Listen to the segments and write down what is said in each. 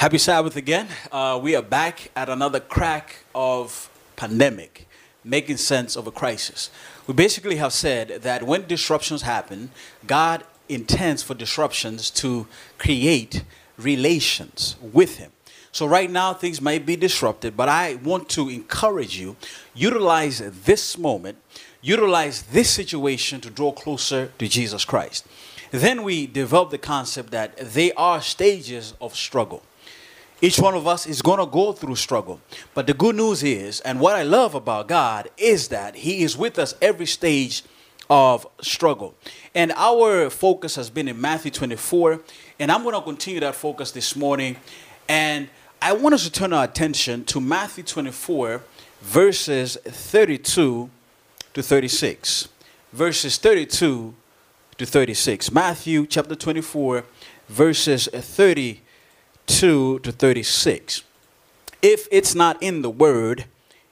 Happy Sabbath again. Uh, we are back at another crack of pandemic, making sense of a crisis. We basically have said that when disruptions happen, God intends for disruptions to create relations with Him. So right now things might be disrupted, but I want to encourage you, utilize this moment, utilize this situation to draw closer to Jesus Christ. Then we develop the concept that they are stages of struggle. Each one of us is going to go through struggle. But the good news is, and what I love about God is that He is with us every stage of struggle. And our focus has been in Matthew 24. And I'm going to continue that focus this morning. And I want us to turn our attention to Matthew 24, verses 32 to 36. Verses 32 to 36. Matthew chapter 24, verses 30 2 to 36. If it's not in the word,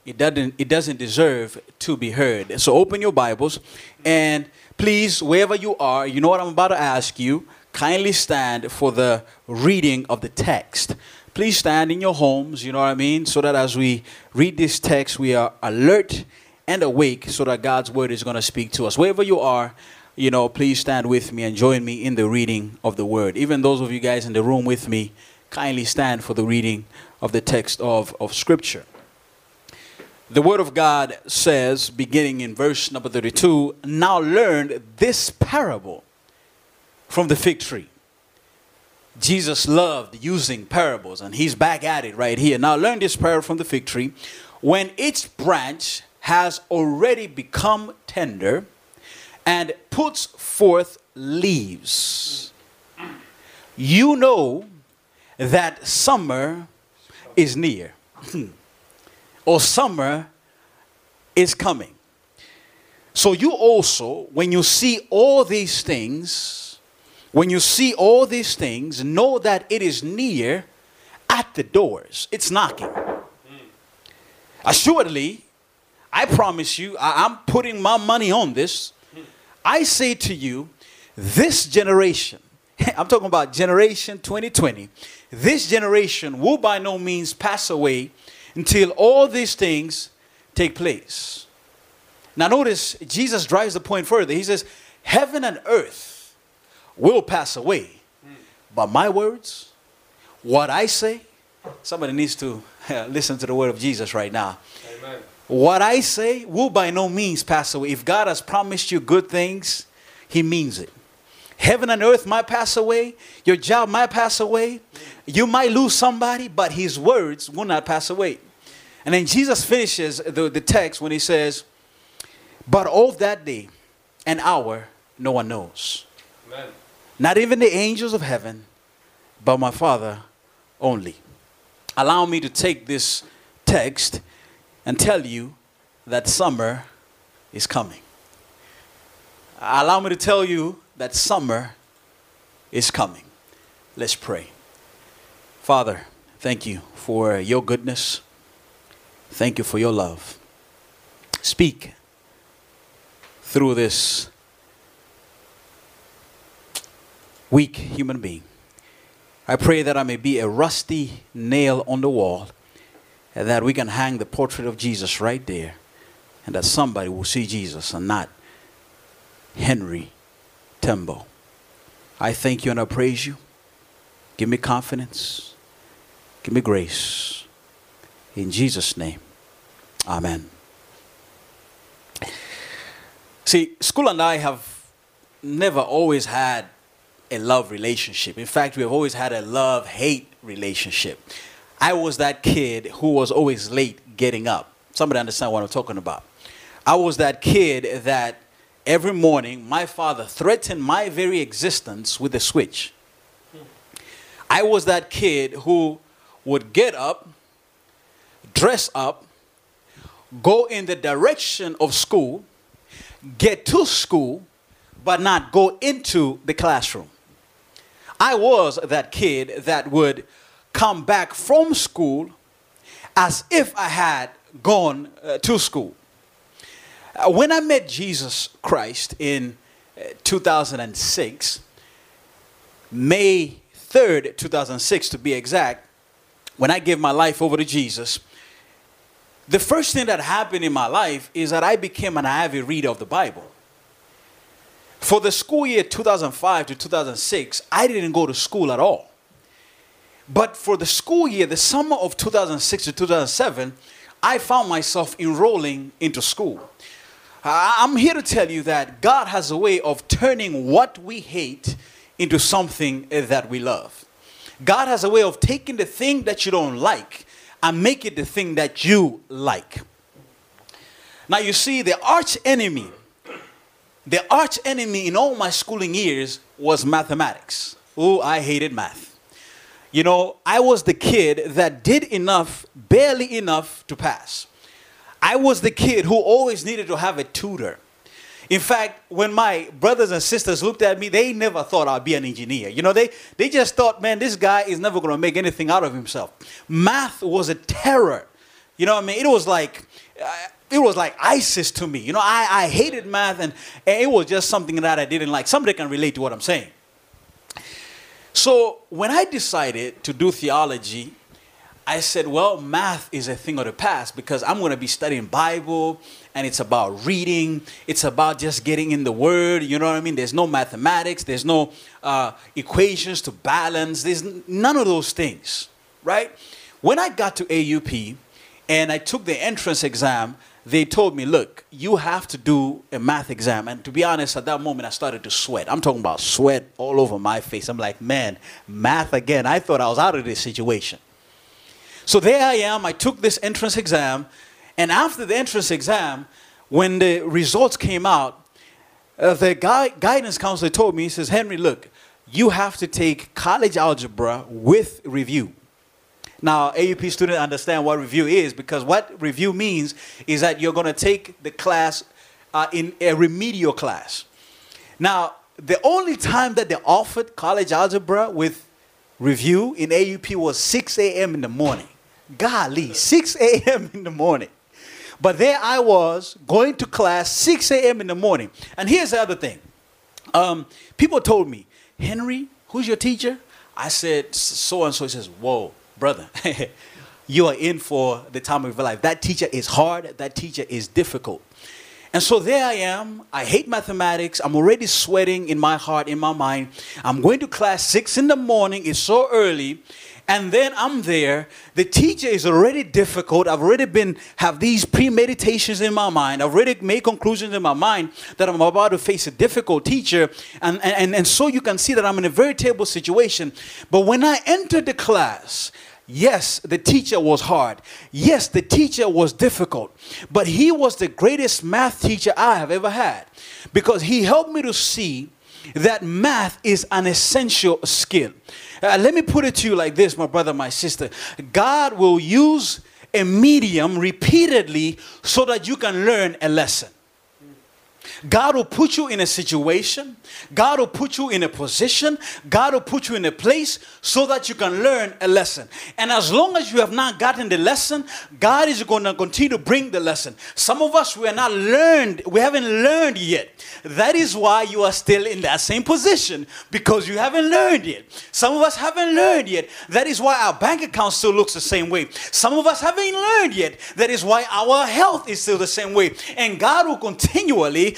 it doesn't it doesn't deserve to be heard. So open your Bibles and please wherever you are, you know what I'm about to ask you, kindly stand for the reading of the text. Please stand in your homes, you know what I mean, so that as we read this text we are alert and awake so that God's word is going to speak to us. Wherever you are, you know, please stand with me and join me in the reading of the word. Even those of you guys in the room with me, kindly stand for the reading of the text of, of Scripture. The Word of God says, beginning in verse number 32, Now learn this parable from the fig tree. Jesus loved using parables, and he's back at it right here. Now learn this parable from the fig tree. When its branch has already become tender and puts forth leaves, you know that summer is near hmm. or summer is coming. So you also, when you see all these things, when you see all these things, know that it is near at the doors. It's knocking. Hmm. Assuredly, I promise you, I, am putting my money on this. Hmm. I say to you, this generation, I'm talking about generation 2020, this generation will by no means pass away until all these things take place. Now, notice Jesus drives the point further. He says, Heaven and earth will pass away, but my words, what I say, somebody needs to listen to the word of Jesus right now. Amen. What I say will by no means pass away. If God has promised you good things, He means it. Heaven and earth might pass away. Your job might pass away. You might lose somebody, but his words will not pass away. And then Jesus finishes the, the text when he says, But of that day and hour, no one knows. Amen. Not even the angels of heaven, but my Father only. Allow me to take this text and tell you that summer is coming. Allow me to tell you that summer is coming. Let's pray. Father, thank you for your goodness. Thank you for your love. Speak through this weak human being. I pray that I may be a rusty nail on the wall and that we can hang the portrait of Jesus right there and that somebody will see Jesus and not Henry Tembo. I thank you and I praise you. Give me confidence. Give me grace. In Jesus' name, Amen. See, school and I have never always had a love relationship. In fact, we have always had a love hate relationship. I was that kid who was always late getting up. Somebody understand what I'm talking about. I was that kid that every morning, my father threatened my very existence with a switch. I was that kid who would get up, dress up, go in the direction of school, get to school, but not go into the classroom. I was that kid that would come back from school as if I had gone uh, to school. Uh, when I met Jesus Christ in uh, 2006, May 3rd, 2006 to be exact, when I gave my life over to Jesus, the first thing that happened in my life is that I became an avid reader of the Bible. For the school year 2005 to 2006, I didn't go to school at all. But for the school year, the summer of 2006 to 2007, I found myself enrolling into school. I'm here to tell you that God has a way of turning what we hate into something eh, that we love. God has a way of taking the thing that you don't like and make it the thing that you like. Now, you see, the arch enemy, the arch enemy in all my schooling years was mathematics. Oh, I hated math. You know, I was the kid that did enough, barely enough to pass. I was the kid who always needed to have a tutor. In fact, when my brothers and sisters looked at me, they never thought I'd be an engineer. You know, they, they just thought, man, this guy is never going to make anything out of himself. Math was a terror. You know what I mean? It was like, uh, it was like ISIS to me. You know, I, I hated math and, and it was just something that I didn't like. Somebody can relate to what I'm saying. So when I decided to do theology, I said, well, math is a thing of the past because I'm going to be studying Bible and it's about reading. It's about just getting in the Word. You know what I mean? There's no mathematics. There's no uh, equations to balance. There's none of those things, right? When I got to AUP and I took the entrance exam, they told me, look, you have to do a math exam. And to be honest, at that moment, I started to sweat. I'm talking about sweat all over my face. I'm like, man, math again. I thought I was out of this situation. So there I am. I took this entrance exam. And after the entrance exam, when the results came out, uh, the guidance counselor told me, he says, Henry, look, you have to take college algebra with review. Now, AUP students understand what review is because what review means is that you're going to take the class uh, in a remedial class. Now, the only time that they offered college algebra with review in AUP was 6 a.m. in the morning. Golly, 6 a.m. in the morning. But there I was going to class 6 a.m. in the morning. And here's the other thing. Um, people told me, Henry, who's your teacher? I said, so and so. He says, whoa, brother, you are in for the time of your life. That teacher is hard. That teacher is difficult. And so there I am. I hate mathematics. I'm already sweating in my heart, in my mind. I'm going to class six in the morning. It's so early and then I'm there. The teacher is already difficult. I've already been have these premeditations in my mind. I've already made conclusions in my mind that I'm about to face a difficult teacher, and and and so you can see that I'm in a very terrible situation. But when I entered the class. Yes, the teacher was hard. Yes, the teacher was difficult. But he was the greatest math teacher I have ever had because he helped me to see that math is an essential skill. Uh, let me put it to you like this, my brother, my sister. God will use a medium repeatedly so that you can learn a lesson. God will put you in a situation, God will put you in a position, God will put you in a place so that you can learn a lesson. And as long as you have not gotten the lesson, God is going to continue to bring the lesson. Some of us, we are not learned, we haven't learned yet. That is why you are still in that same position because you haven't learned yet. Some of us haven't learned yet. That is why our bank account still looks the same way. Some of us haven't learned yet. That is why our health is still the same way. And God will continually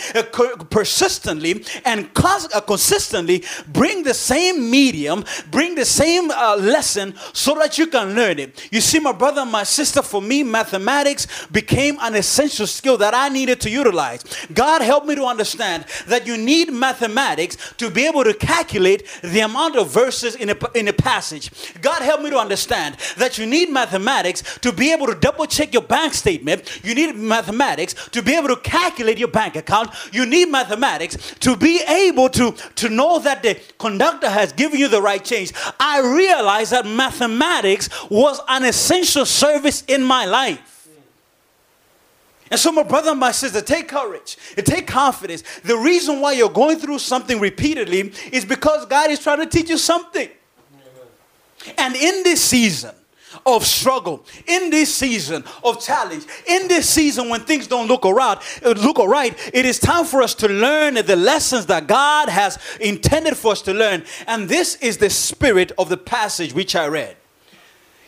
persistently and uh, consistently bring the same medium, bring the same uh, lesson so that you can learn it. You see, my brother and my sister, for me, mathematics became an essential skill that I needed to utilize. God helped me to understand that you need mathematics to be able to calculate the amount of verses in a, in a passage. God helped me to understand that you need mathematics to be able to double check your bank statement. You need mathematics to be able to calculate your bank account. You need mathematics to be able to, to know that the conductor has given you the right change. I realized that mathematics was an essential service in my life. And so, my brother and my sister, take courage and take confidence. The reason why you're going through something repeatedly is because God is trying to teach you something. And in this season, of struggle, in this season of challenge, in this season when things don't look around, uh, look all right, it is time for us to learn the lessons that God has intended for us to learn. And this is the spirit of the passage which I read.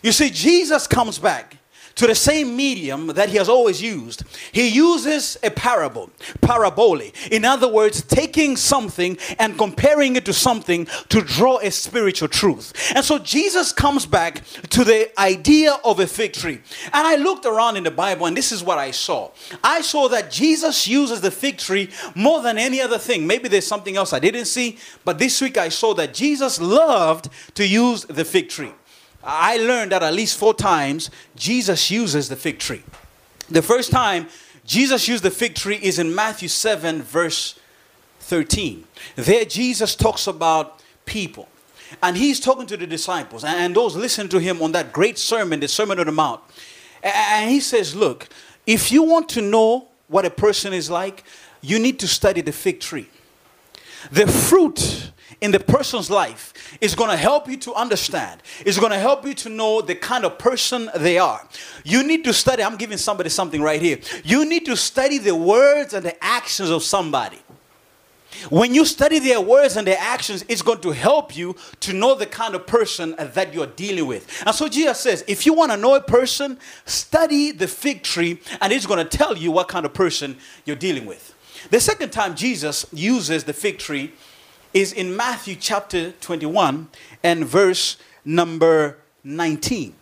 You see, Jesus comes back to the same medium that he has always used. He uses a parable, parabole. In other words, taking something and comparing it to something to draw a spiritual truth. And so Jesus comes back to the idea of a fig tree. And I looked around in the Bible and this is what I saw. I saw that Jesus uses the fig tree more than any other thing. Maybe there's something else I didn't see, but this week I saw that Jesus loved to use the fig tree. I learned that at least four times Jesus uses the fig tree. The first time Jesus used the fig tree is in Matthew 7, verse 13. There, Jesus talks about people. And he's talking to the disciples and those listen to him on that great sermon, the Sermon on the Mount. And he says, Look, if you want to know what a person is like, you need to study the fig tree. The fruit in the person's life is going to help you to understand. It's going to help you to know the kind of person they are. You need to study. I'm giving somebody something right here. You need to study the words and the actions of somebody. When you study their words and their actions, it's going to help you to know the kind of person that you're dealing with. And so Jesus says, if you want to know a person, study the fig tree, and it's going to tell you what kind of person you're dealing with. The second time Jesus uses the fig tree is in Matthew chapter 21 and verse number 19.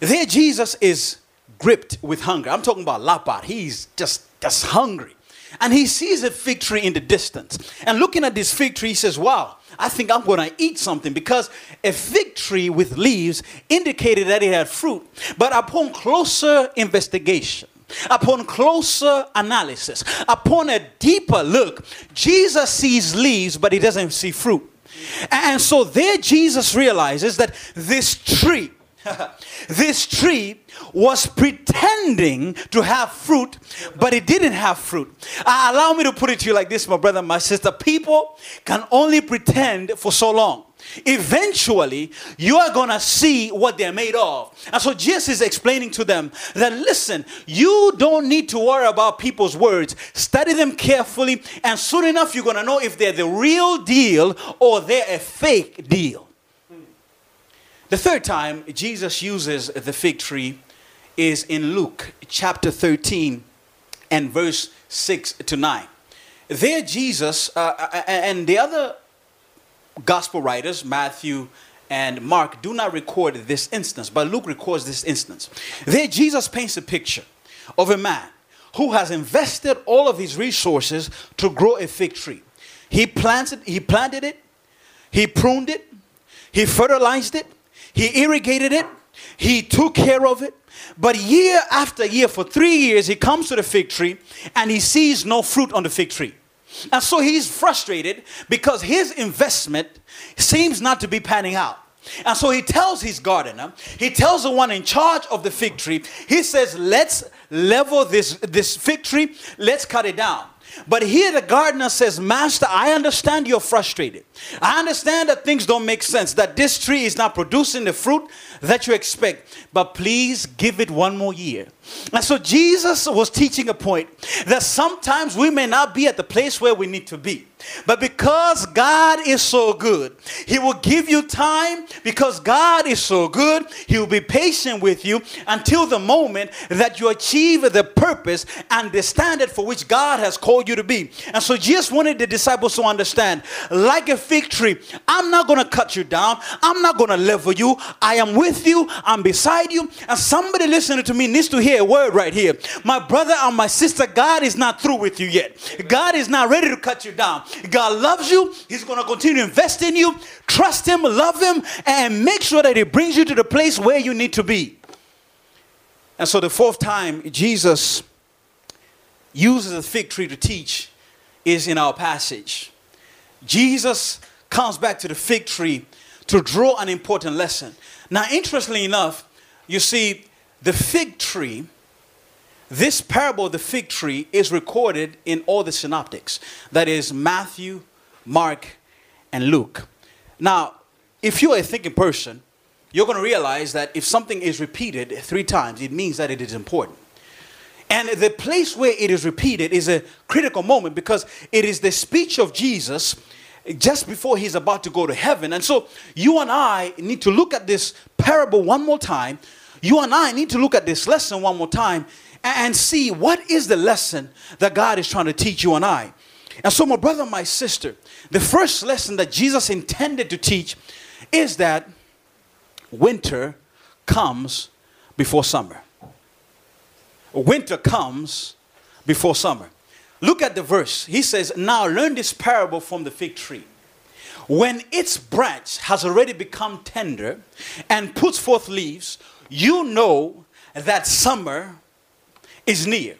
There, Jesus is gripped with hunger. I'm talking about lapar. He's just, just hungry. And he sees a fig tree in the distance. And looking at this fig tree, he says, Wow, I think I'm going to eat something because a fig tree with leaves indicated that it had fruit. But upon closer investigation, upon closer analysis, upon a deeper look, Jesus sees leaves, but he doesn't see fruit. And so there Jesus realizes that this tree, this tree was pretending to have fruit, but it didn't have fruit. Uh, allow me to put it to you like this, my brother, my sister. People can only pretend for so long. Eventually, you are going to see what they're made of. And so Jesus is explaining to them that listen, you don't need to worry about people's words. Study them carefully, and soon enough, you're going to know if they're the real deal or they're a fake deal. The third time Jesus uses the fig tree is in Luke chapter 13 and verse 6 to 9. There, Jesus uh, and the other gospel writers, Matthew and Mark, do not record this instance, but Luke records this instance. There, Jesus paints a picture of a man who has invested all of his resources to grow a fig tree. He planted, he planted it, he pruned it, he fertilized it, he irrigated it, he took care of it. But year after year, for three years, he comes to the fig tree and he sees no fruit on the fig tree. And so he's frustrated because his investment seems not to be panning out. And so he tells his gardener, he tells the one in charge of the fig tree, he says, Let's level this, this fig tree, let's cut it down. But here the gardener says, Master, I understand you're frustrated. I understand that things don't make sense, that this tree is not producing the fruit that you expect, but please give it one more year. And so Jesus was teaching a point that sometimes we may not be at the place where we need to be. But because God is so good, He will give you time because God is so good. He will be patient with you until the moment that you achieve the purpose and the standard for which God has called you to be. And so Jesus wanted the disciples to understand like a fig tree, I'm not going to cut you down, I'm not going to level you. I am with you, I'm beside you. And somebody listening to me needs to hear a word right here. My brother and my sister, God is not through with you yet. God is not ready to cut you down. God loves you. He's going to continue to invest in you. Trust Him, love Him, and make sure that He brings you to the place where you need to be. And so the fourth time Jesus uses the fig tree to teach is in our passage. Jesus comes back to the fig tree to draw an important lesson. Now, interestingly enough, you see, the fig tree this parable of the fig tree is recorded in all the synoptics that is, Matthew, Mark, and Luke. Now, if you're a thinking person, you're going to realize that if something is repeated three times, it means that it is important. And the place where it is repeated is a critical moment because it is the speech of Jesus just before he's about to go to heaven. And so you and I need to look at this parable one more time. You and I need to look at this lesson one more time and see what is the lesson that God is trying to teach you and I. And so, my brother, my sister, the first lesson that Jesus intended to teach is that winter comes before summer. Winter comes before summer. Look at the verse. He says, Now learn this parable from the fig tree. When its branch has already become tender and puts forth leaves, you know that summer is near.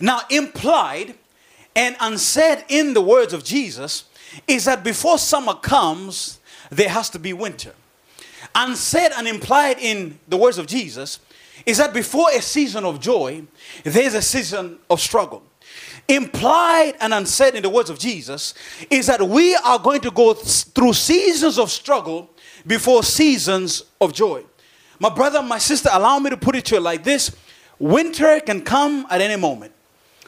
Now, implied and unsaid in the words of Jesus is that before summer comes, there has to be winter. Unsaid and implied in the words of Jesus is that before a season of joy, there's a season of struggle. Implied and unsaid in the words of Jesus is that we are going to go through seasons of struggle before seasons of joy. My brother, my sister, allow me to put it to you like this winter can come at any moment.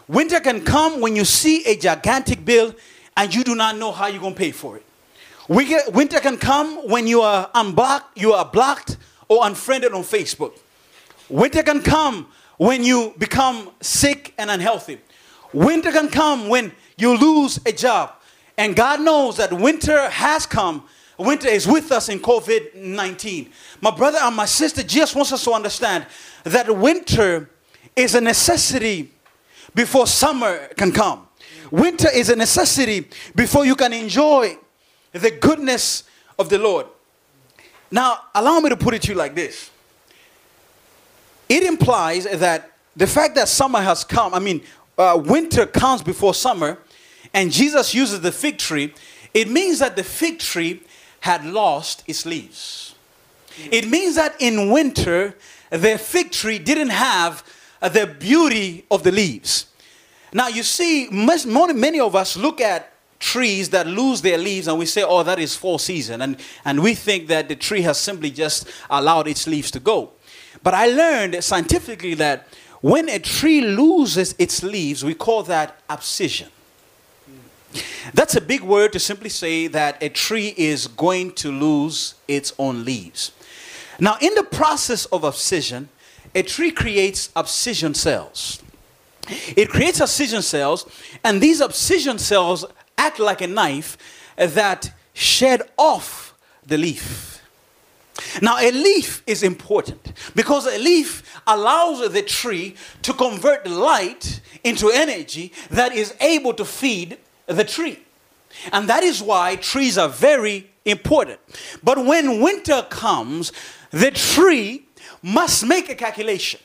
Winter can come when you see a gigantic bill and you do not know how you're going to pay for it. Winter can come when you are unblocked, you are blocked or unfriended on Facebook. Winter can come when you become sick and unhealthy. Winter can come when you lose a job. And God knows that winter has come. Winter is with us in COVID 19. My brother and my sister just wants us to understand that winter is a necessity before summer can come. Winter is a necessity before you can enjoy the goodness of the Lord. Now, allow me to put it to you like this it implies that the fact that summer has come, I mean, uh, winter comes before summer, and Jesus uses the fig tree, it means that the fig tree had lost its leaves. It means that in winter, the fig tree didn't have uh, the beauty of the leaves. Now, you see, many of us look at trees that lose their leaves and we say, oh, that is fall season. And, and we think that the tree has simply just allowed its leaves to go. But I learned scientifically that when a tree loses its leaves, we call that abscission. That's a big word to simply say that a tree is going to lose its own leaves. Now, in the process of abscission, a tree creates abscission cells. It creates abscission cells, and these abscission cells act like a knife that shed off the leaf. Now, a leaf is important because a leaf allows the tree to convert light into energy that is able to feed the tree. And that is why trees are very important. But when winter comes, the tree must make a calculation.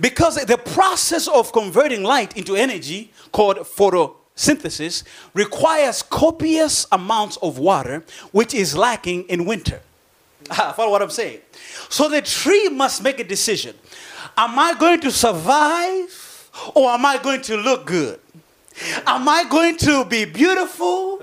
Because the process of converting light into energy, called photosynthesis, requires copious amounts of water, which is lacking in winter. Ah, follow what I'm saying? So the tree must make a decision. Am I going to survive or am I going to look good? Am I going to be beautiful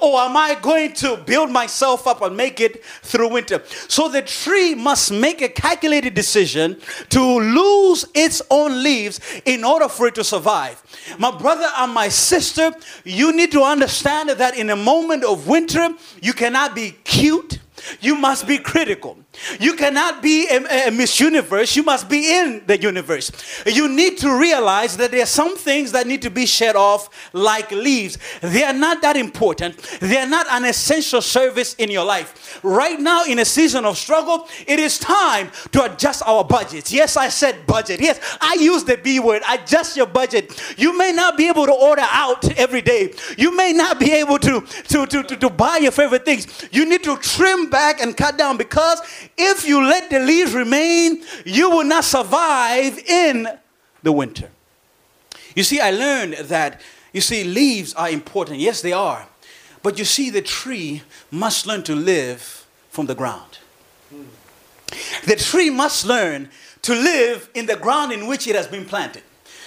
or am I going to build myself up and make it through winter? So the tree must make a calculated decision to lose its own leaves in order for it to survive. My brother and my sister, you need to understand that in a moment of winter, you cannot be cute you must be critical. You cannot be a, a, Miss Universe. You must be in the universe. You need to realize that there are some things that need to be shed off like leaves. They are not that important. They are not an essential service in your life. Right now, in a season of struggle, it is time to adjust our budgets. Yes, I said budget. Yes, I use the B word. Adjust your budget. You may not be able to order out every day. You may not be able to, to, to, to, to buy your favorite things. You need to trim back and cut down because if you let the leaves remain, you will not survive in the winter. You see, I learned that, you see, leaves are important. Yes, they are. But you see, the tree must learn to live from the ground. The tree must learn to live in the ground in which it has been planted.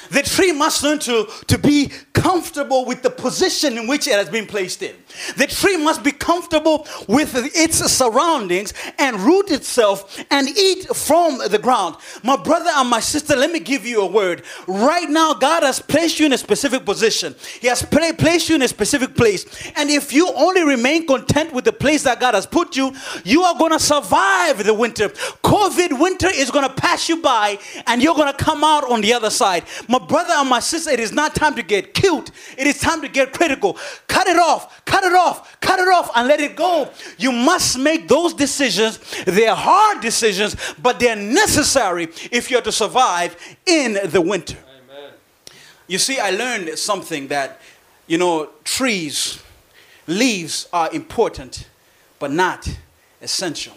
The tree must learn to, to be comfortable with the position in which it has been placed in. The tree must be comfortable with its surroundings and root itself and eat from the ground. My brother and my sister, let me give you a word. Right now, God has placed you in a specific position, He has placed you in a specific place. And if you only remain content with the place that God has put you, you are going to survive the winter. COVID winter is going to pass you by and you're going to come out on the other side. My brother and my sister, it is not time to get cute, it is time to get critical. Cut it off, cut it off, cut it off, and let it go. You must make those decisions. They're hard decisions, but they're necessary if you're to survive in the winter. Amen. You see, I learned something that, you know, trees, leaves are important, but not essential.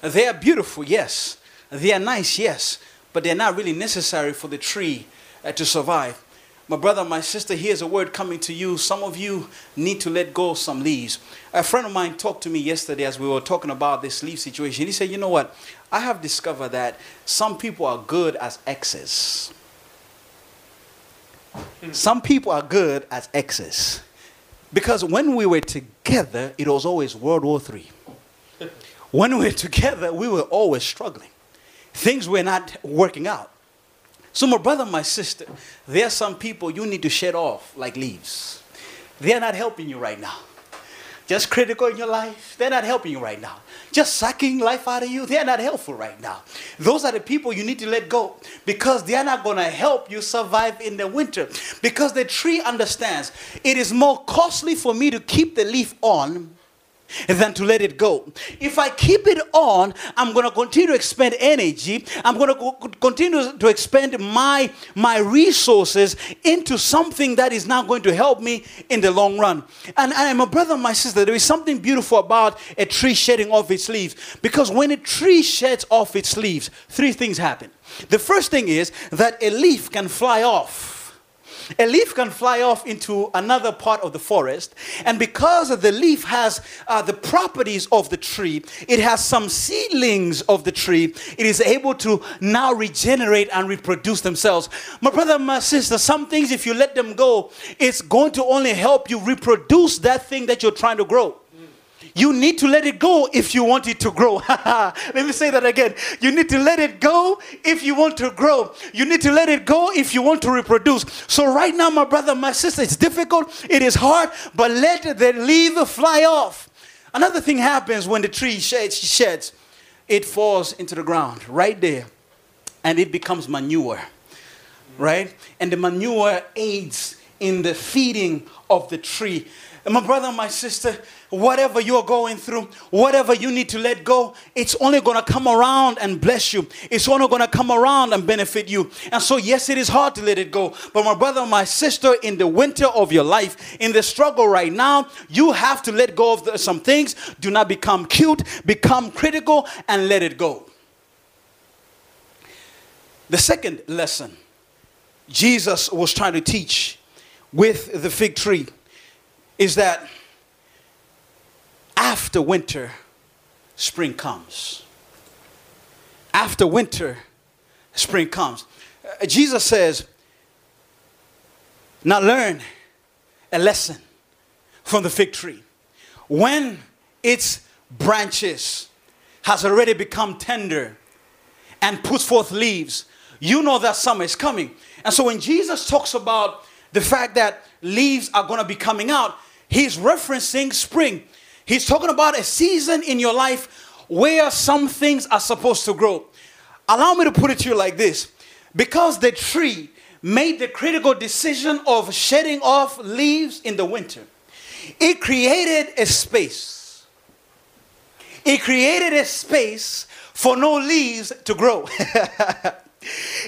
They are beautiful, yes. They are nice, yes, but they're not really necessary for the tree uh, to survive. My brother, my sister, here's a word coming to you. Some of you need to let go of some leaves. A friend of mine talked to me yesterday as we were talking about this leaf situation. He said, You know what? I have discovered that some people are good as exes. Some people are good as exes. Because when we were together, it was always World War III. When we were together, we were always struggling. Things were not working out. So, my brother, my sister, there are some people you need to shed off like leaves. They're not helping you right now. Just critical in your life, they're not helping you right now. Just sucking life out of you, they're not helpful right now. Those are the people you need to let go because they're not going to help you survive in the winter. Because the tree understands it is more costly for me to keep the leaf on than to let it go. If I keep it on, I'm going to continue to expend energy. I'm going to continue to expend my my resources into something that is not going to help me in the long run. And, and my brother and my sister, there is something beautiful about a tree shedding off its leaves because when a tree sheds off its leaves, three things happen. The first thing is that a leaf can fly off a leaf can fly off into another part of the forest, and because the leaf has uh, the properties of the tree, it has some seedlings of the tree, it is able to now regenerate and reproduce themselves. My brother, my sister, some things, if you let them go, it's going to only help you reproduce that thing that you're trying to grow. You need to let it go if you want it to grow. let me say that again. You need to let it go if you want to grow. You need to let it go if you want to reproduce. So, right now, my brother, my sister, it's difficult, it is hard, but let the leaf fly off. Another thing happens when the tree sheds, sheds it falls into the ground right there and it becomes manure, right? And the manure aids in the feeding of the tree. My brother, my sister, whatever you're going through, whatever you need to let go, it's only going to come around and bless you. It's only going to come around and benefit you. And so, yes, it is hard to let it go. But my brother, my sister, in the winter of your life, in the struggle right now, you have to let go of the, some things. Do not become cute, become critical, and let it go. The second lesson Jesus was trying to teach with the fig tree is that after winter, spring comes. After winter, spring comes. Uh, Jesus says, now learn a lesson from the fig tree. When its branches has already become tender and puts forth leaves, you know that summer is coming. And so when Jesus talks about the fact that leaves are going to be coming out, he's referencing spring. He's talking about a season in your life where some things are supposed to grow. Allow me to put it to you like this because the tree made the critical decision of shedding off leaves in the winter, it created a space. It created a space for no leaves to grow.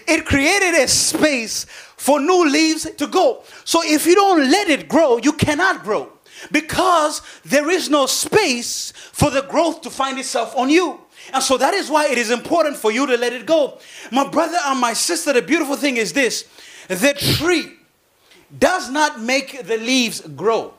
it created a space for new leaves to go. So if you don't let it grow, you cannot grow because there is no space for the growth to find itself on you. And so that is why it is important for you to let it go. My brother and my sister, the beautiful thing is this the tree does not make the leaves grow.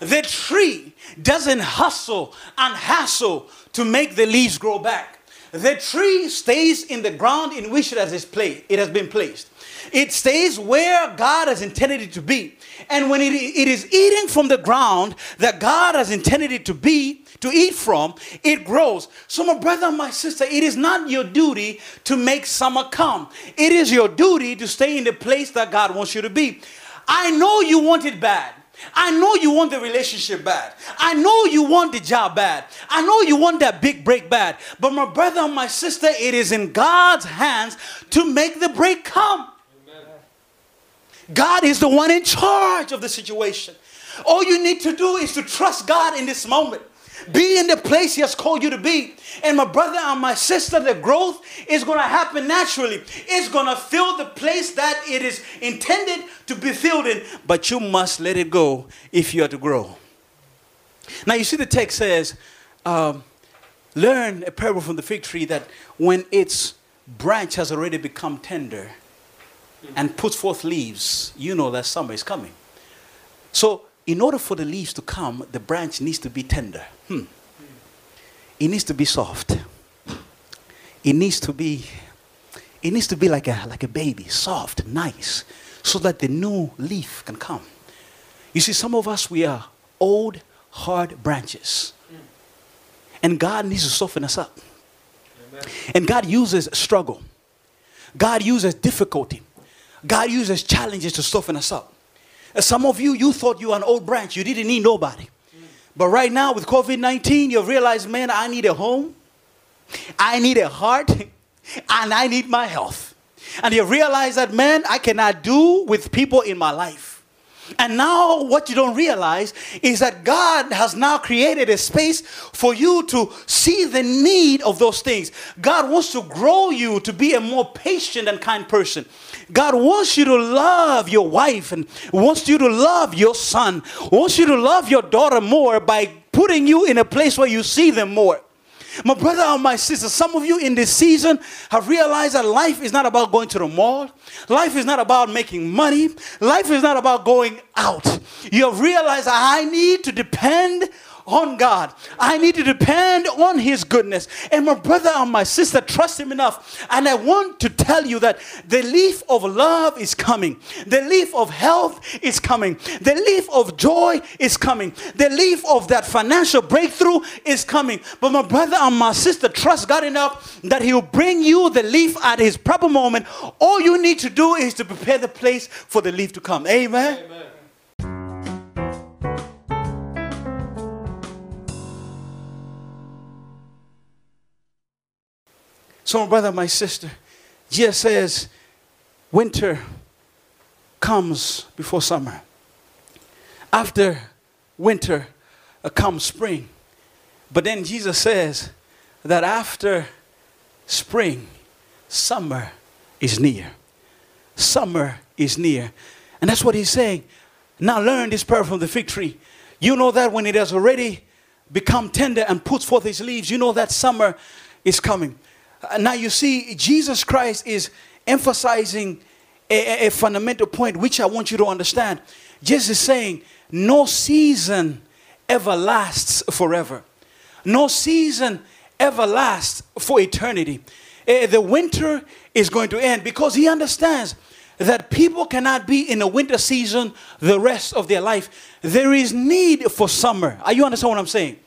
The tree doesn't hustle and hassle to make the leaves grow back. The tree stays in the ground in which it has, placed, it has been placed. It stays where God has intended it to be. And when it, it is eating from the ground that God has intended it to be, to eat from, it grows. So, my brother, and my sister, it is not your duty to make summer come. It is your duty to stay in the place that God wants you to be. I know you want it bad. I know you want the relationship bad. I know you want the job bad. I know you want that big break bad. But my brother and my sister, it is in God's hands to make the break come. God is the one in charge of the situation. All you need to do is to trust God in this moment. Be in the place He has called you to be. And my brother and my sister, the growth is going to happen naturally. It's going to fill the place that it is intended to be filled in. But you must let it go if you are to grow. Now, you see, the text says, um, Learn a parable from the fig tree that when its branch has already become tender and put forth leaves, you know that summer is coming. So, in order for the leaves to come, the branch needs to be tender. Hmm. It needs to be soft. It needs to be, it needs to be like a, like a baby, soft, nice, so that the new leaf can come. You see, some of us, we are old, hard branches. And God needs to soften us up. Amen. And God uses struggle. God uses difficulty. God uses challenges to soften us up. Some of you, you thought you were an old branch. You didn't need nobody. But right now with COVID 19, you realize, man, I need a home, I need a heart, and I need my health. And you realize that, man, I cannot do with people in my life. And now, what you don't realize is that God has now created a space for you to see the need of those things. God wants to grow you to be a more patient and kind person. God wants you to love your wife and wants you to love your son, wants you to love your daughter more by putting you in a place where you see them more. My brother and my sister, some of you in this season have realized that life is not about going to the mall. Life is not about making money. Life is not about going out. You have realized that I need to depend on God. I need to depend on His goodness. And my brother and my sister trust Him enough. And I want to tell you that the leaf of love is coming, the leaf of health is coming, the leaf of joy is coming, the leaf of that financial breakthrough is coming. But my brother and my sister trust God enough that He will bring you the leaf at His proper moment. All you need to do is to prepare the place for the leaf to come. Amen. Amen. So, brother, my sister, Jesus says, winter comes before summer. After winter uh, comes spring. But then Jesus says that after spring, summer is near. Summer is near. And that's what he's saying. Now learn this parable from the fig tree. You know that when it has already become tender and puts forth its leaves, you know that summer is coming. Uh, now you see, Jesus Christ is emphasizing a, a, fundamental point which I want you to understand. Jesus is saying, no season ever lasts forever. No season ever lasts for eternity. Uh, the winter is going to end because he understands that people cannot be in a winter season the rest of their life. There is need for summer. Are you understand what I'm saying?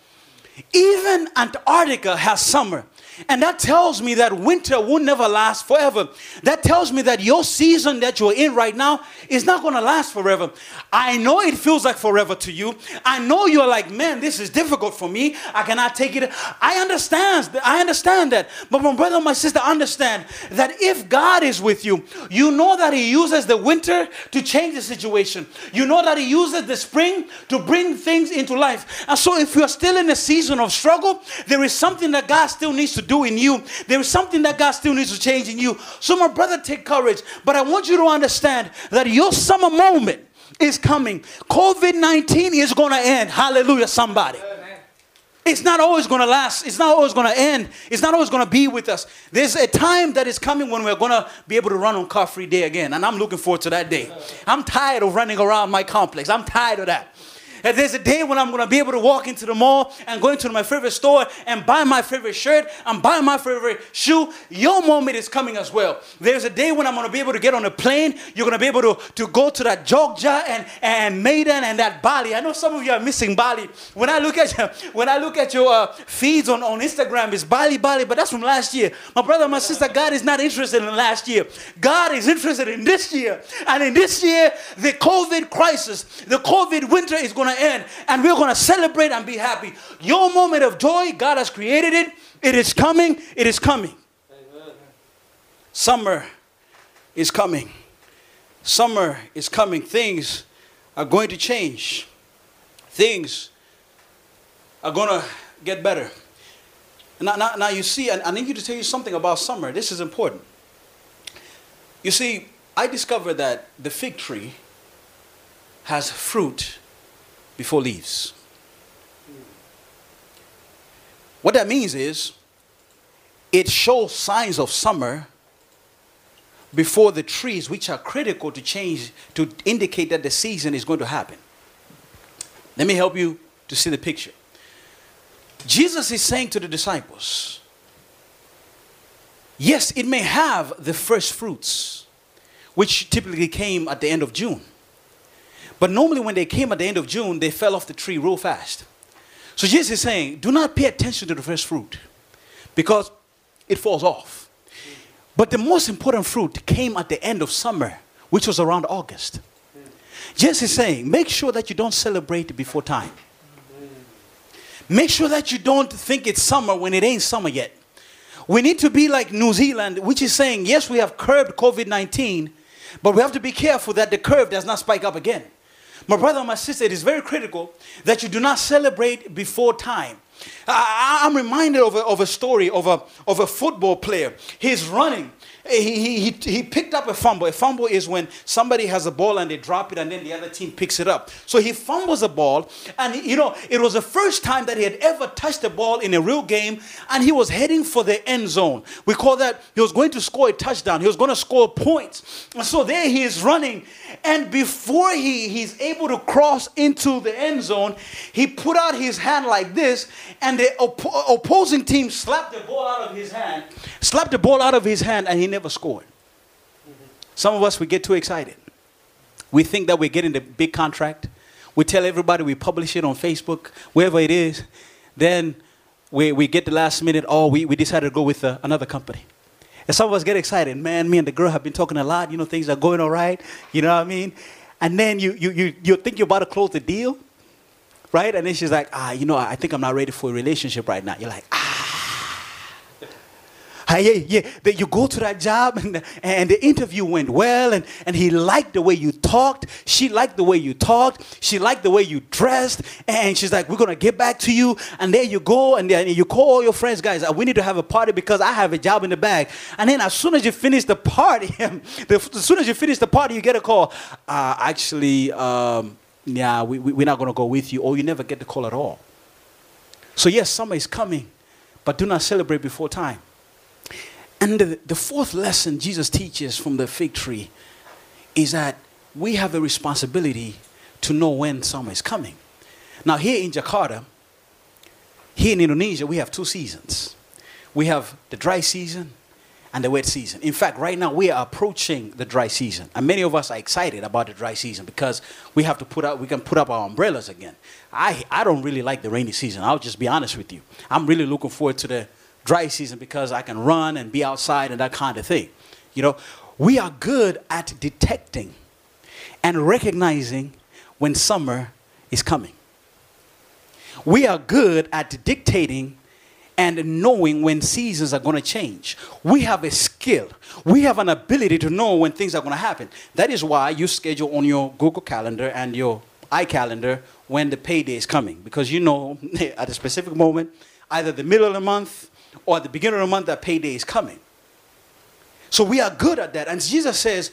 Even Antarctica has summer. And that tells me that winter will never last forever. That tells me that your season that you're in right now is not going to last forever. I know it feels like forever to you. I know you're like, man, this is difficult for me. I cannot take it. I understand. I understand that. But my brother, my sister, understand that if God is with you, you know that He uses the winter to change the situation. You know that He uses the spring to bring things into life. And so if you're still in a season of struggle, there is something that God still needs to do in you. There is something that God still needs to change in you. So, my brother, take courage. But I want you to understand that your summer moment is coming. COVID 19 is going to end. Hallelujah, somebody. It's not always going to last. It's not always going to end. It's not always going to be with us. There's a time that is coming when we're going to be able to run on car free day again. And I'm looking forward to that day. I'm tired of running around my complex. I'm tired of that. And there's a day when I'm going to be able to walk into the mall and go into my favorite store and buy my favorite shirt and buy my favorite shoe. Your moment is coming as well. There's a day when I'm going to be able to get on a plane. You're going to be able to, to go to that Jogja and, and Medan and that Bali. I know some of you are missing Bali. When I look at your, when I look at your uh, feeds on, on Instagram, it's Bali, Bali, but that's from last year. My brother, my sister, God is not interested in last year. God is interested in this year. And in this year, the COVID crisis, the COVID winter is going to end. And we're going to celebrate and be happy. Your moment of joy, God has created it. It is coming. It is coming. Amen. Summer is coming. Summer is coming. Things are going to change. Things are going to get better. Now, now, now you see, I, I need you to tell you something about summer. This is important. You see, I discovered that the fig tree has fruit before leaves. What that means is it shows signs of summer before the trees, which are critical to change, to indicate that the season is going to happen. Let me help you to see the picture. Jesus is saying to the disciples, Yes, it may have the first fruits, which typically came at the end of June. But normally, when they came at the end of June, they fell off the tree real fast. So Jesus is saying, Do not pay attention to the first fruit because it falls off. But the most important fruit came at the end of summer, which was around August. Jesus is saying, make sure that you don't celebrate before time. Make sure that you don't think it's summer when it ain't summer yet. We need to be like New Zealand, which is saying, yes, we have curbed COVID 19, but we have to be careful that the curve does not spike up again. My brother, and my sister, it is very critical that you do not celebrate before time. I, am reminded of a, of a story of a, of a football player. He's running he, he, he picked up a fumble. A fumble is when somebody has a ball and they drop it and then the other team picks it up. So he fumbles a ball and, you know, it was the first time that he had ever touched a ball in a real game and he was heading for the end zone. We call that he was going to score a touchdown. He was going to score points. And so there he is running. And before he, he's able to cross into the end zone, he put out his hand like this and the op- opposing team slapped the ball out of his hand, slapped the ball out of his hand and he never scored. Some of us, we get too excited. We think that we're getting the big contract. We tell everybody we publish it on Facebook, wherever it is. Then we, we get the last minute, oh, we, we decided to go with uh, another company. And some of us get excited. Man, me and the girl have been talking a lot. You know, things are going all right. You know what I mean? And then you, you, you, you think you're about to close the deal, right? And then she's like, ah, you know, I think I'm not ready for a relationship right now. You're like, ah yeah, yeah. That you go to that job and, and the interview went well and, and he liked the way you talked. She liked the way you talked. She liked the way you dressed. And she's like, we're going to get back to you. And there you go. And then you call all your friends, guys, we need to have a party because I have a job in the bag. And then as soon as you finish the party, as soon as you finish the party, you get a call. Uh, actually, um, yeah, we, we, we're not going to go with you. Or you never get the call at all. So yes, summer is coming, but do not celebrate before time. And the, the fourth lesson Jesus teaches from the fig tree is that we have a responsibility to know when summer is coming. Now, here in Jakarta, here in Indonesia, we have two seasons. We have the dry season and the wet season. In fact, right now we are approaching the dry season, and many of us are excited about the dry season because we have to put up we can put up our umbrellas again. I I don't really like the rainy season. I'll just be honest with you. I'm really looking forward to the dry season because I can run and be outside and that kind of thing. You know, we are good at detecting and recognizing when summer is coming. We are good at dictating and knowing when seasons are going to change. We have a skill. We have an ability to know when things are going to happen. That is why you schedule on your Google Calendar and your iCalendar when the payday is coming because you know at a specific moment, either the middle of the month or at the beginning of the month that payday is coming. So we are good at that. And Jesus says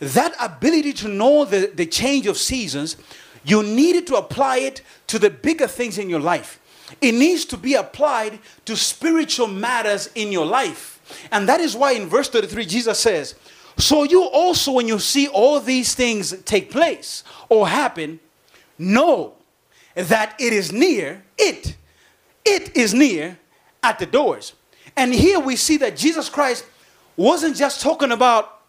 that ability to know the, the change of seasons, you needed to apply it to the bigger things in your life. It needs to be applied to spiritual matters in your life. And that is why in verse 33, Jesus says, So you also, when you see all these things take place or happen, know that it is near, it, it is near at the doors. And here we see that Jesus Christ wasn't just talking about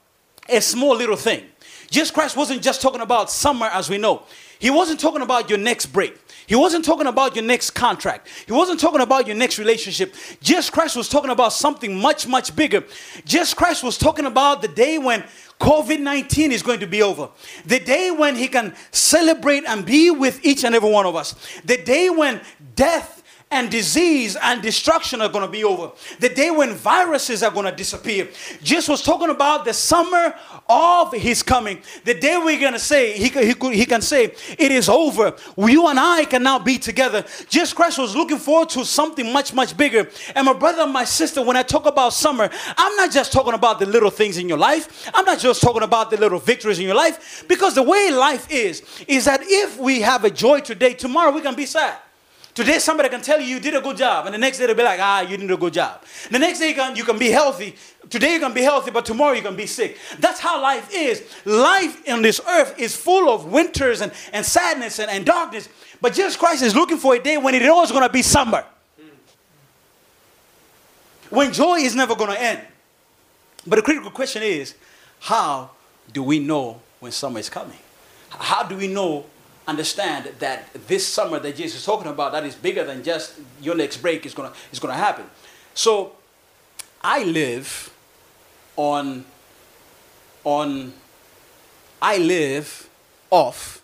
a small little thing. Jesus Christ wasn't just talking about summer as we know. He wasn't talking about your next break. He wasn't talking about your next contract. He wasn't talking about your next relationship. Jesus Christ was talking about something much, much bigger. Jesus Christ was talking about the day when COVID 19 is going to be over. The day when He can celebrate and be with each and every one of us. The day when death and disease and destruction are going to be over. The day when viruses are going to disappear. Jesus was talking about the summer of his coming. The day we're going to say, he, he, he can say, it is over. You and I can now be together. Jesus Christ was looking forward to something much, much bigger. And my brother and my sister, when I talk about summer, I'm not just talking about the little things in your life. I'm not just talking about the little victories in your life. Because the way life is, is that if we have a joy today, tomorrow we can be sad. Today, somebody can tell you you did a good job, and the next day they'll be like, ah, you did a good job. The next day, you can, you can be healthy. Today, you can be healthy, but tomorrow, you can be sick. That's how life is. Life on this earth is full of winters and, and sadness and, and darkness. But Jesus Christ is looking for a day when it is always going to be summer. When joy is never going to end. But the critical question is how do we know when summer is coming? How do we know understand that this summer that Jesus is talking about, that is bigger than just your next break is gonna is gonna happen. So I live on on I live off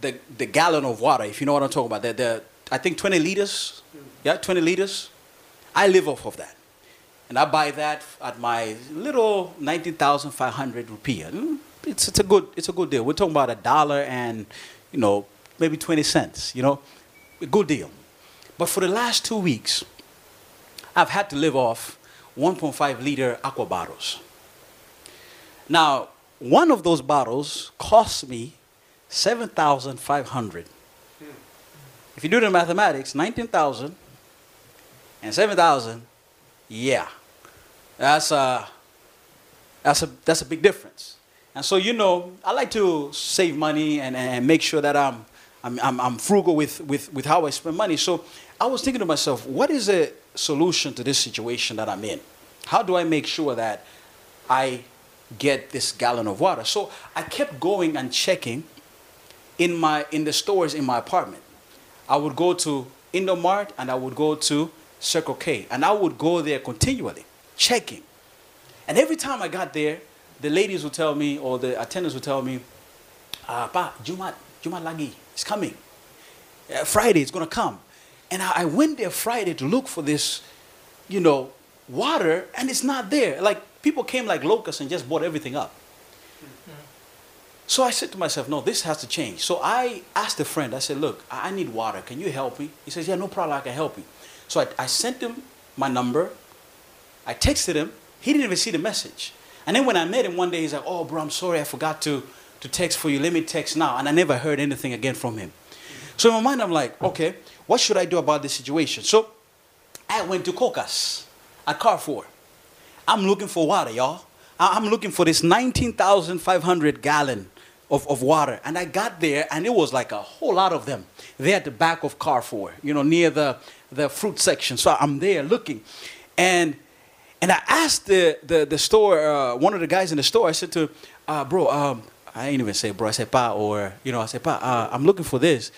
the the gallon of water, if you know what I'm talking about. The, the I think 20 liters. Yeah, 20 liters. I live off of that. And I buy that at my little 19,500 rupiah. Hmm, it's, it's, a good, it's a good deal. We're talking about a dollar and you know, maybe 20 cents, you know, a good deal. But for the last two weeks, I've had to live off 1.5 liter aqua bottles. Now, one of those bottles cost me 7,500. If you do the mathematics, 19,000 and 7,000, yeah. That's a, that's, a, that's a big difference. And so, you know, I like to save money and, and make sure that I'm, I'm, I'm, frugal with, with, with how I spend money. So I was thinking to myself, what is a solution to this situation that I'm in? How do I make sure that I get this gallon of water? So I kept going and checking in, my, in the stores in my apartment. I would go to Indomart and I would go to Circle K. And I would go there continually, checking. And every time I got there, the ladies will tell me, or the attendants will tell me, ah, pa, Jumat, Jumat lagi, it's coming. Uh, Friday, it's going to come. And I, I went there Friday to look for this, you know, water, and it's not there. Like, people came like locusts and just bought everything up. So I said to myself, no, this has to change. So I asked a friend, I said, look, I need water. Can you help me? He says, yeah, no problem, I can help you. So I, I sent him my number. I texted him. He didn't even see the message. And then when I met him one day, he's like, oh, bro, I'm sorry, I forgot to, to text for you. Let me text now. And I never heard anything again from him. So in my mind, I'm like, okay, what should I do about this situation? So I went to Kokas at Carrefour. I'm looking for water, y'all. I'm looking for this 19,500 gallon of, of water. And I got there, and it was like a whole lot of them. They're at the back of Carrefour, you know, near the, the fruit section. So I'm there looking. And and I asked the, the, the store, uh, one of the guys in the store, I said to uh, bro, um, I ain't even say bro, I said pa, or, you know, I said pa, uh, I'm looking for this.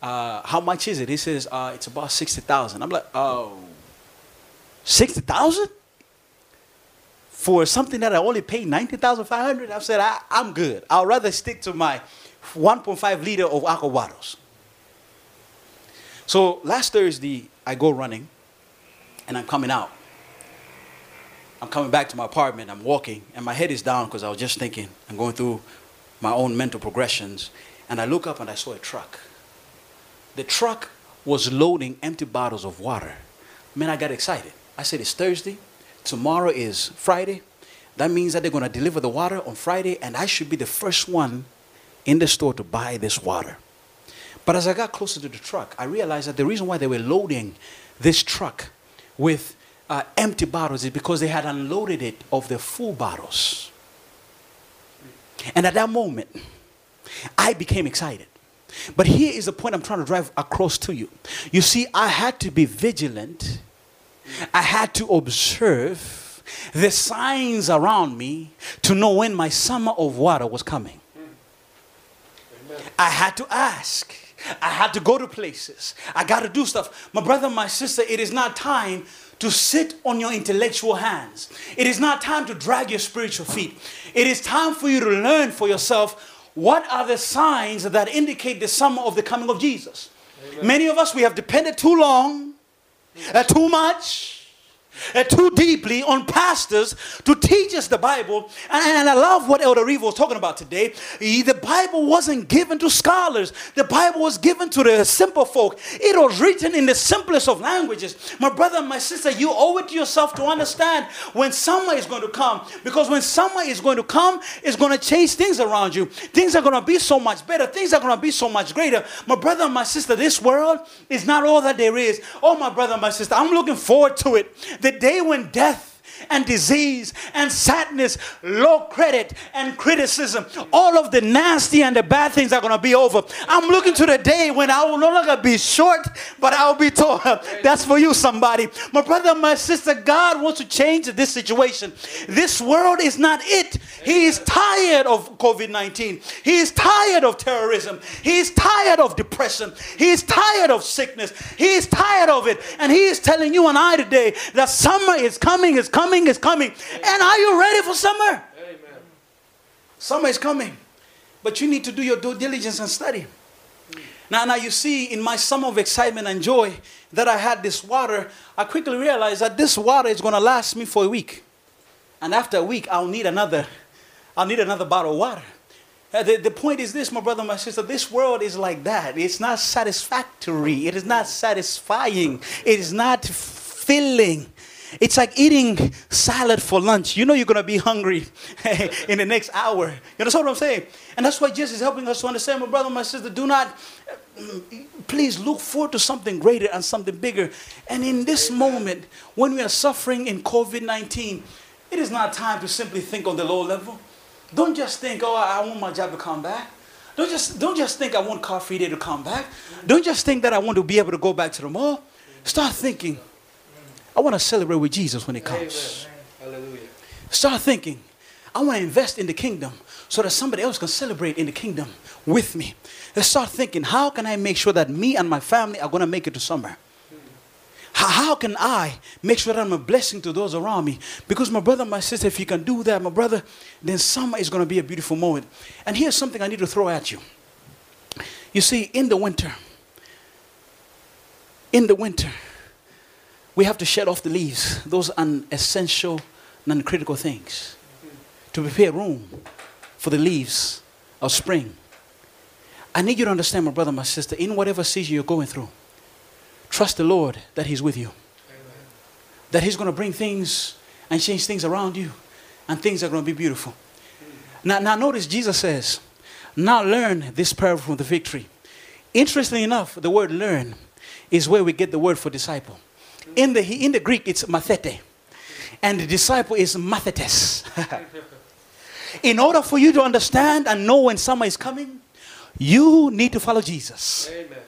Uh, how much is it? He says, uh, it's about 60,000. I'm like, oh, 60,000? For something that I only paid 90,500? I said, I, I'm good. I'll rather stick to my 1.5 liter of aqua bottles. So last Thursday, I go running and I'm coming out. I'm coming back to my apartment, I'm walking, and my head is down because I was just thinking, I'm going through my own mental progressions, and I look up and I saw a truck. The truck was loading empty bottles of water. Man, I got excited. I said, It's Thursday, tomorrow is Friday. That means that they're going to deliver the water on Friday, and I should be the first one in the store to buy this water. But as I got closer to the truck, I realized that the reason why they were loading this truck with uh, empty bottles is because they had unloaded it of the full bottles. And at that moment, I became excited. But here is the point I'm trying to drive across to you. You see, I had to be vigilant, I had to observe the signs around me to know when my summer of water was coming. I had to ask. I had to go to places. I got to do stuff. My brother, my sister, it is not time to sit on your intellectual hands. It is not time to drag your spiritual feet. It is time for you to learn for yourself what are the signs that indicate the summer of the coming of Jesus. Amen. Many of us, we have depended too long, uh, too much uh, too deeply on pastors to teach us the Bible. And, and I love what Elder Reeve was talking about today. He, the Bible wasn't given to scholars, the Bible was given to the simple folk. It was written in the simplest of languages. My brother and my sister, you owe it to yourself to understand when summer is going to come. Because when summer is going to come, it's going to change things around you. Things are going to be so much better, things are going to be so much greater. My brother and my sister, this world is not all that there is. Oh, my brother and my sister, I'm looking forward to it. The day when death and disease and sadness, low credit and criticism. All of the nasty and the bad things are going to be over. I'm looking to the day when I will no longer be short, but I'll be tall. That's for you, somebody. My brother, my sister, God wants to change this situation. This world is not it. He is tired of COVID 19. He is tired of terrorism. He is tired of depression. He is tired of sickness. He is tired of it. And He is telling you and I today that summer is coming, is coming coming is coming. And are you ready for summer? Amen. Summer is coming. But you need to do your due diligence and study. Now, now you see, in my summer of excitement and joy that I had this water, I quickly realized that this water is going to last me for a week. And after a week, I'll need another, I'll need another bottle of water. Uh, the, the point is this, my brother, my sister, this world is like that. It's not satisfactory. It is not satisfying. It is not filling. It's like eating salad for lunch. You know you're going to be hungry in the next hour. You understand what I'm saying? And that's why Jesus is helping us to understand, my brother, my sister, do not, mm, please look forward to something greater and something bigger. And in this moment, when we are suffering in COVID 19, it is not time to simply think on the low level. Don't just think, oh, I want my job to come back. Don't just, don't just think I want car free day to come back. Don't just think that I want to be able to go back to the mall. Start thinking, I want to celebrate with Jesus when it comes. Hallelujah. Start thinking, I want to invest in the kingdom so that somebody else can celebrate in the kingdom with me. Let's start thinking, how can I make sure that me and my family are going to make it to summer? How, how can I make sure that I'm a blessing to those around me? Because my brother, my sister, if you can do that, my brother, then summer is going to be a beautiful moment. And here's something I need to throw at you. You see, in the winter, in the winter, we have to shed off the leaves, those unessential, non critical things, to prepare room for the leaves of spring. I need you to understand, my brother, my sister, in whatever season you're going through, trust the Lord that He's with you. Amen. That He's going to bring things and change things around you, and things are going to be beautiful. Now, now notice Jesus says, Now learn this parable from the victory. Interestingly enough, the word learn is where we get the word for disciple. In the, in the Greek, it's mathete. And the disciple is mathetes. in order for you to understand and know when summer is coming, you need to follow Jesus. Amen.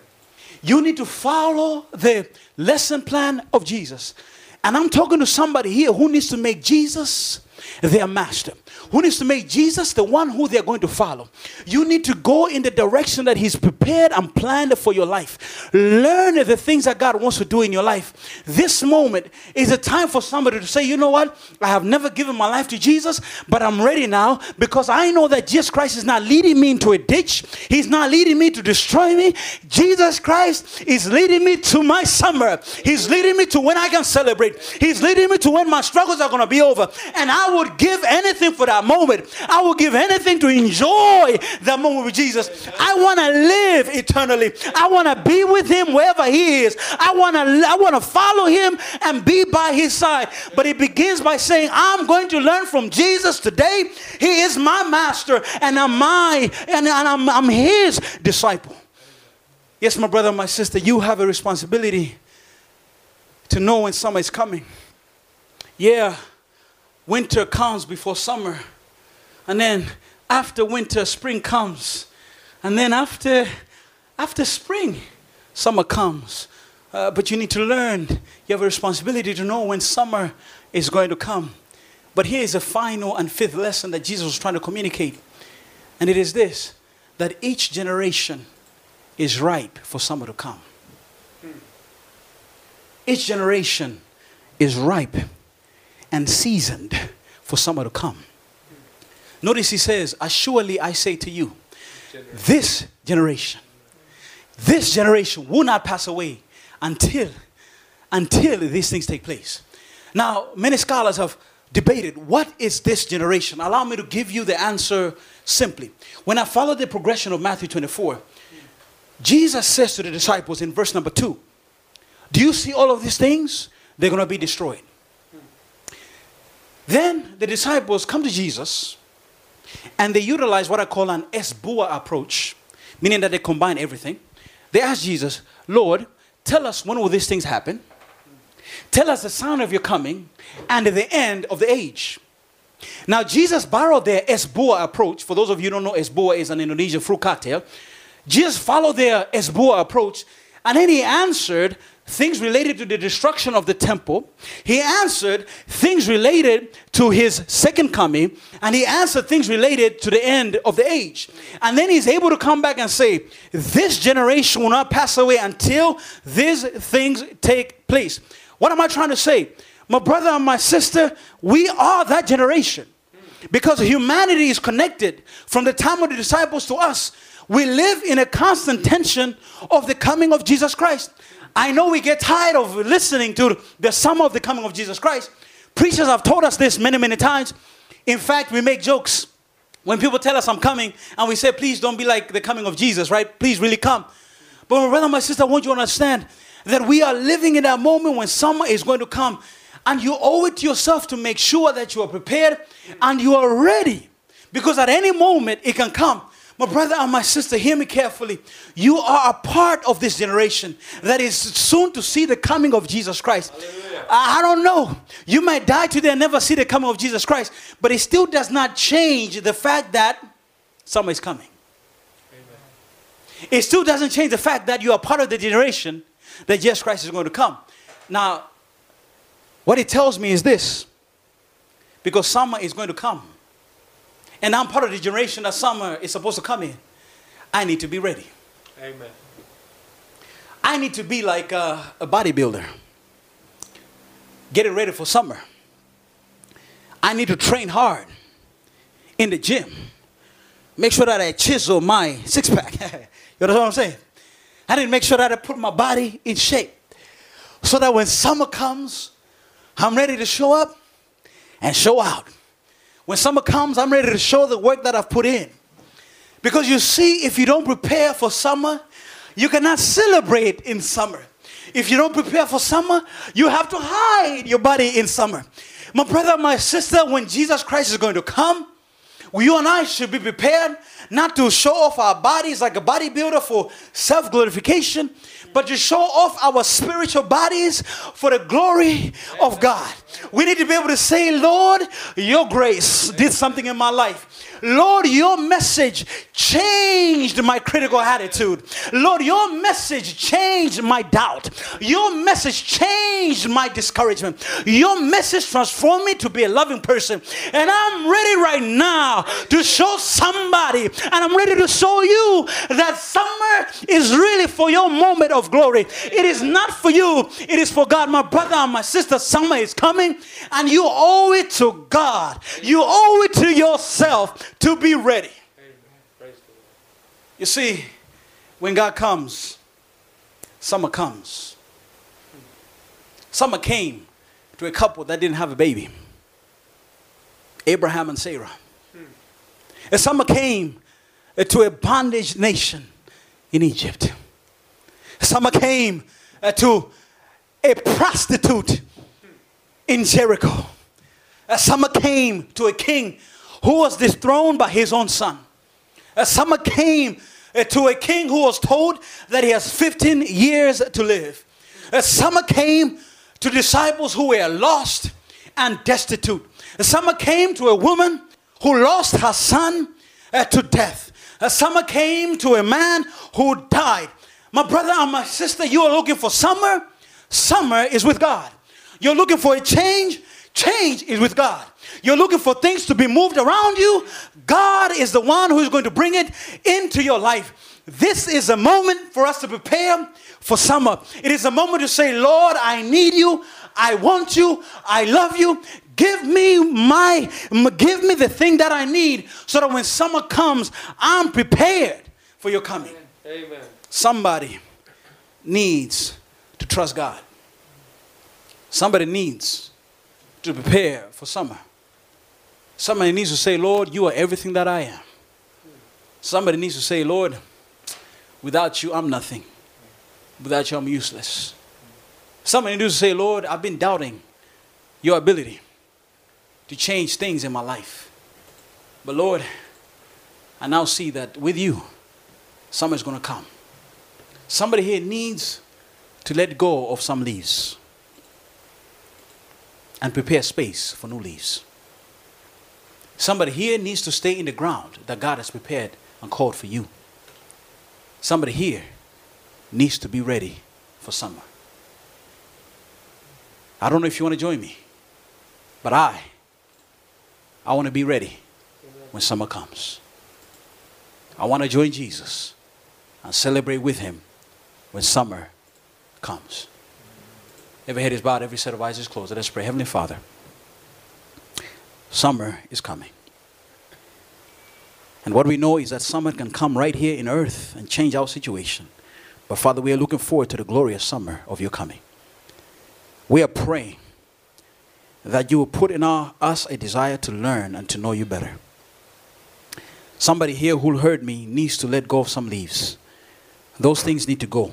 You need to follow the lesson plan of Jesus. And I'm talking to somebody here who needs to make Jesus their master who needs to make Jesus the one who they're going to follow. You need to go in the direction that He's prepared and planned for your life. Learn the things that God wants to do in your life. This moment is a time for somebody to say, you know what? I have never given my life to Jesus, but I'm ready now because I know that Jesus Christ is not leading me into a ditch. He's not leading me to destroy me. Jesus Christ is leading me to my summer. He's leading me to when I can celebrate. He's leading me to when my struggles are going to be over. And I would give anything for that moment. I would give anything to enjoy that moment with Jesus. I want to live eternally. I want to be with him wherever he is. I want to I want to follow him and be by his side. But it begins by saying, I'm going to learn from Jesus today. He is my master and I'm my and, I'm, I'm his disciple. Yes, my brother, my sister, you have a responsibility to know when is coming. Yeah, winter comes before summer. And then after winter, spring comes. And then after after spring, summer comes. Uh, but you need to learn. You have a responsibility to know when summer is going to come. But here is a final and fifth lesson that Jesus was trying to communicate. And it is this that each generation is ripe for summer to come. Each generation is ripe and seasoned for summer to come. Notice he says, Assuredly I say to you, this generation, this generation will not pass away until, until these things take place. Now, many scholars have debated what is this generation? Allow me to give you the answer simply. When I follow the progression of Matthew 24, Jesus says to the disciples in verse number 2, Do you see all of these things? They're going to be destroyed. Then the disciples come to Jesus and they utilize what I call an es buah approach, meaning that they combine everything. They ask Jesus, Lord, tell us when will these things happen? Tell us the sign of your coming and the end of the age. Now, Jesus borrowed their es buah approach. For those of you don't know, es buah is an Indonesian fruit cocktail. Jesus followed their es buah approach, and then he answered things related to the destruction of the temple. He answered things related to his second coming, and he answered things related to the end of the age. And then he's able to come back and say, This generation will not pass away until these things take place. What am I trying to say? My brother and my sister, we are that generation. Because humanity is connected from the time of the disciples to us. We live in a constant tension of the coming of Jesus Christ. I know we get tired of listening to the sum of the coming of Jesus Christ. Preachers have told us this many, many times. In fact, we make jokes when people tell us I'm coming and we say, please don't be like the coming of Jesus, right? Please really come. But my brother, my sister, I want you to understand that we are living in that moment when summer is going to come and you owe it to yourself to make sure that you are prepared and you are ready. Because at any moment it can come. My brother and my sister, hear me carefully. You are a part of this generation that is soon to see the coming of Jesus Christ. I don't know. You might die today and never see the coming of Jesus Christ, but it still does not change the fact that summer is coming. Amen. It still doesn't change the fact that you are part of the generation that Jesus Christ is going to come. Now, what it tells me is this because summer is going to come, and I'm part of the generation that summer is supposed to come in, I need to be ready. Amen. I need to be like a, a bodybuilder, getting ready for summer. I need to train hard in the gym. Make sure that I chisel my six pack. you know what I'm saying? I need to make sure that I put my body in shape so that when summer comes, I'm ready to show up and show out. When summer comes, I'm ready to show the work that I've put in. Because you see, if you don't prepare for summer, you cannot celebrate in summer. If you don't prepare for summer, you have to hide your body in summer. My brother, my sister, when Jesus Christ is going to come, you and I should be prepared not to show off our bodies like a bodybuilder for self glorification, but to show off our spiritual bodies for the glory of God. We need to be able to say, Lord, your grace did something in my life. Lord, your message changed my critical attitude. Lord, your message changed my doubt. Your message changed my discouragement. Your message transformed me to be a loving person. And I'm ready right now to show somebody, and I'm ready to show you that summer is really for your moment of glory. It is not for you, it is for God. My brother and my sister, summer is coming, and you owe it to God. You owe it to yourself to be ready. You see, when God comes, summer comes. Summer came to a couple that didn't have a baby Abraham and Sarah. And summer came to a bondage nation in Egypt. Summer came to a prostitute in Jericho. Summer came to a king who was dethroned by his own son. A summer came uh, to a king who was told that he has 15 years to live. A summer came to disciples who were lost and destitute. A summer came to a woman who lost her son uh, to death. A summer came to a man who died. My brother and my sister, you are looking for summer. Summer is with God. You're looking for a change. Change is with God. You're looking for things to be moved around you. God is the one who is going to bring it into your life. This is a moment for us to prepare for summer. It is a moment to say, Lord, I need you. I want you. I love you. Give me my, give me the thing that I need so that when summer comes, I'm prepared for your coming. Amen. Somebody needs to trust God. Somebody needs to prepare for summer. Somebody needs to say, Lord, you are everything that I am. Somebody needs to say, Lord, without you, I'm nothing. Without you, I'm useless. Somebody needs to say, Lord, I've been doubting your ability to change things in my life. But Lord, I now see that with you, summer is going to come. Somebody here needs to let go of some leaves and prepare space for new leaves. Somebody here needs to stay in the ground that God has prepared and called for you. Somebody here needs to be ready for summer. I don't know if you want to join me, but I I want to be ready when summer comes. I want to join Jesus and celebrate with him when summer comes. Every head is bowed, every set of eyes is closed. Let us pray. Heavenly Father, summer is coming. And what we know is that summer can come right here in earth and change our situation. But Father, we are looking forward to the glorious summer of your coming. We are praying that you will put in our, us a desire to learn and to know you better. Somebody here who heard me needs to let go of some leaves. Those things need to go.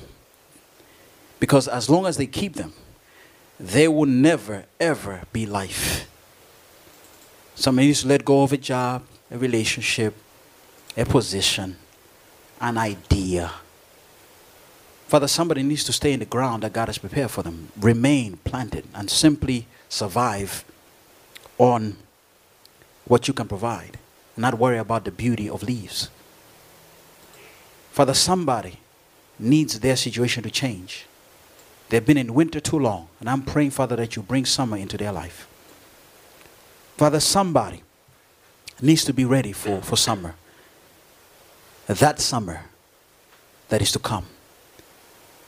Because as long as they keep them, there will never, ever be life. Somebody needs to let go of a job, a relationship, a position, an idea. Father, somebody needs to stay in the ground that God has prepared for them. Remain planted and simply survive on what you can provide, not worry about the beauty of leaves. Father, somebody needs their situation to change. They've been in winter too long, and I'm praying, Father, that you bring summer into their life. Father, somebody needs to be ready for, for summer. That summer that is to come.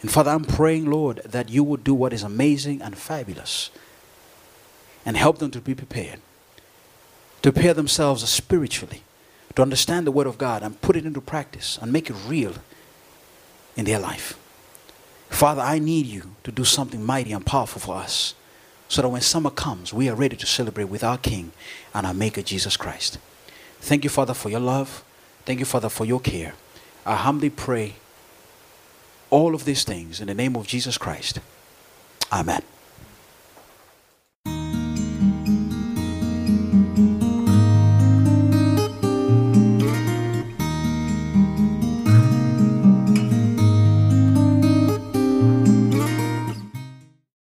And Father, I'm praying, Lord, that you would do what is amazing and fabulous and help them to be prepared, to prepare themselves spiritually, to understand the Word of God and put it into practice and make it real in their life. Father, I need you to do something mighty and powerful for us so that when summer comes, we are ready to celebrate with our King and our Maker, Jesus Christ. Thank you, Father, for your love. Thank you, Father, for your care. I humbly pray all of these things in the name of Jesus Christ. Amen.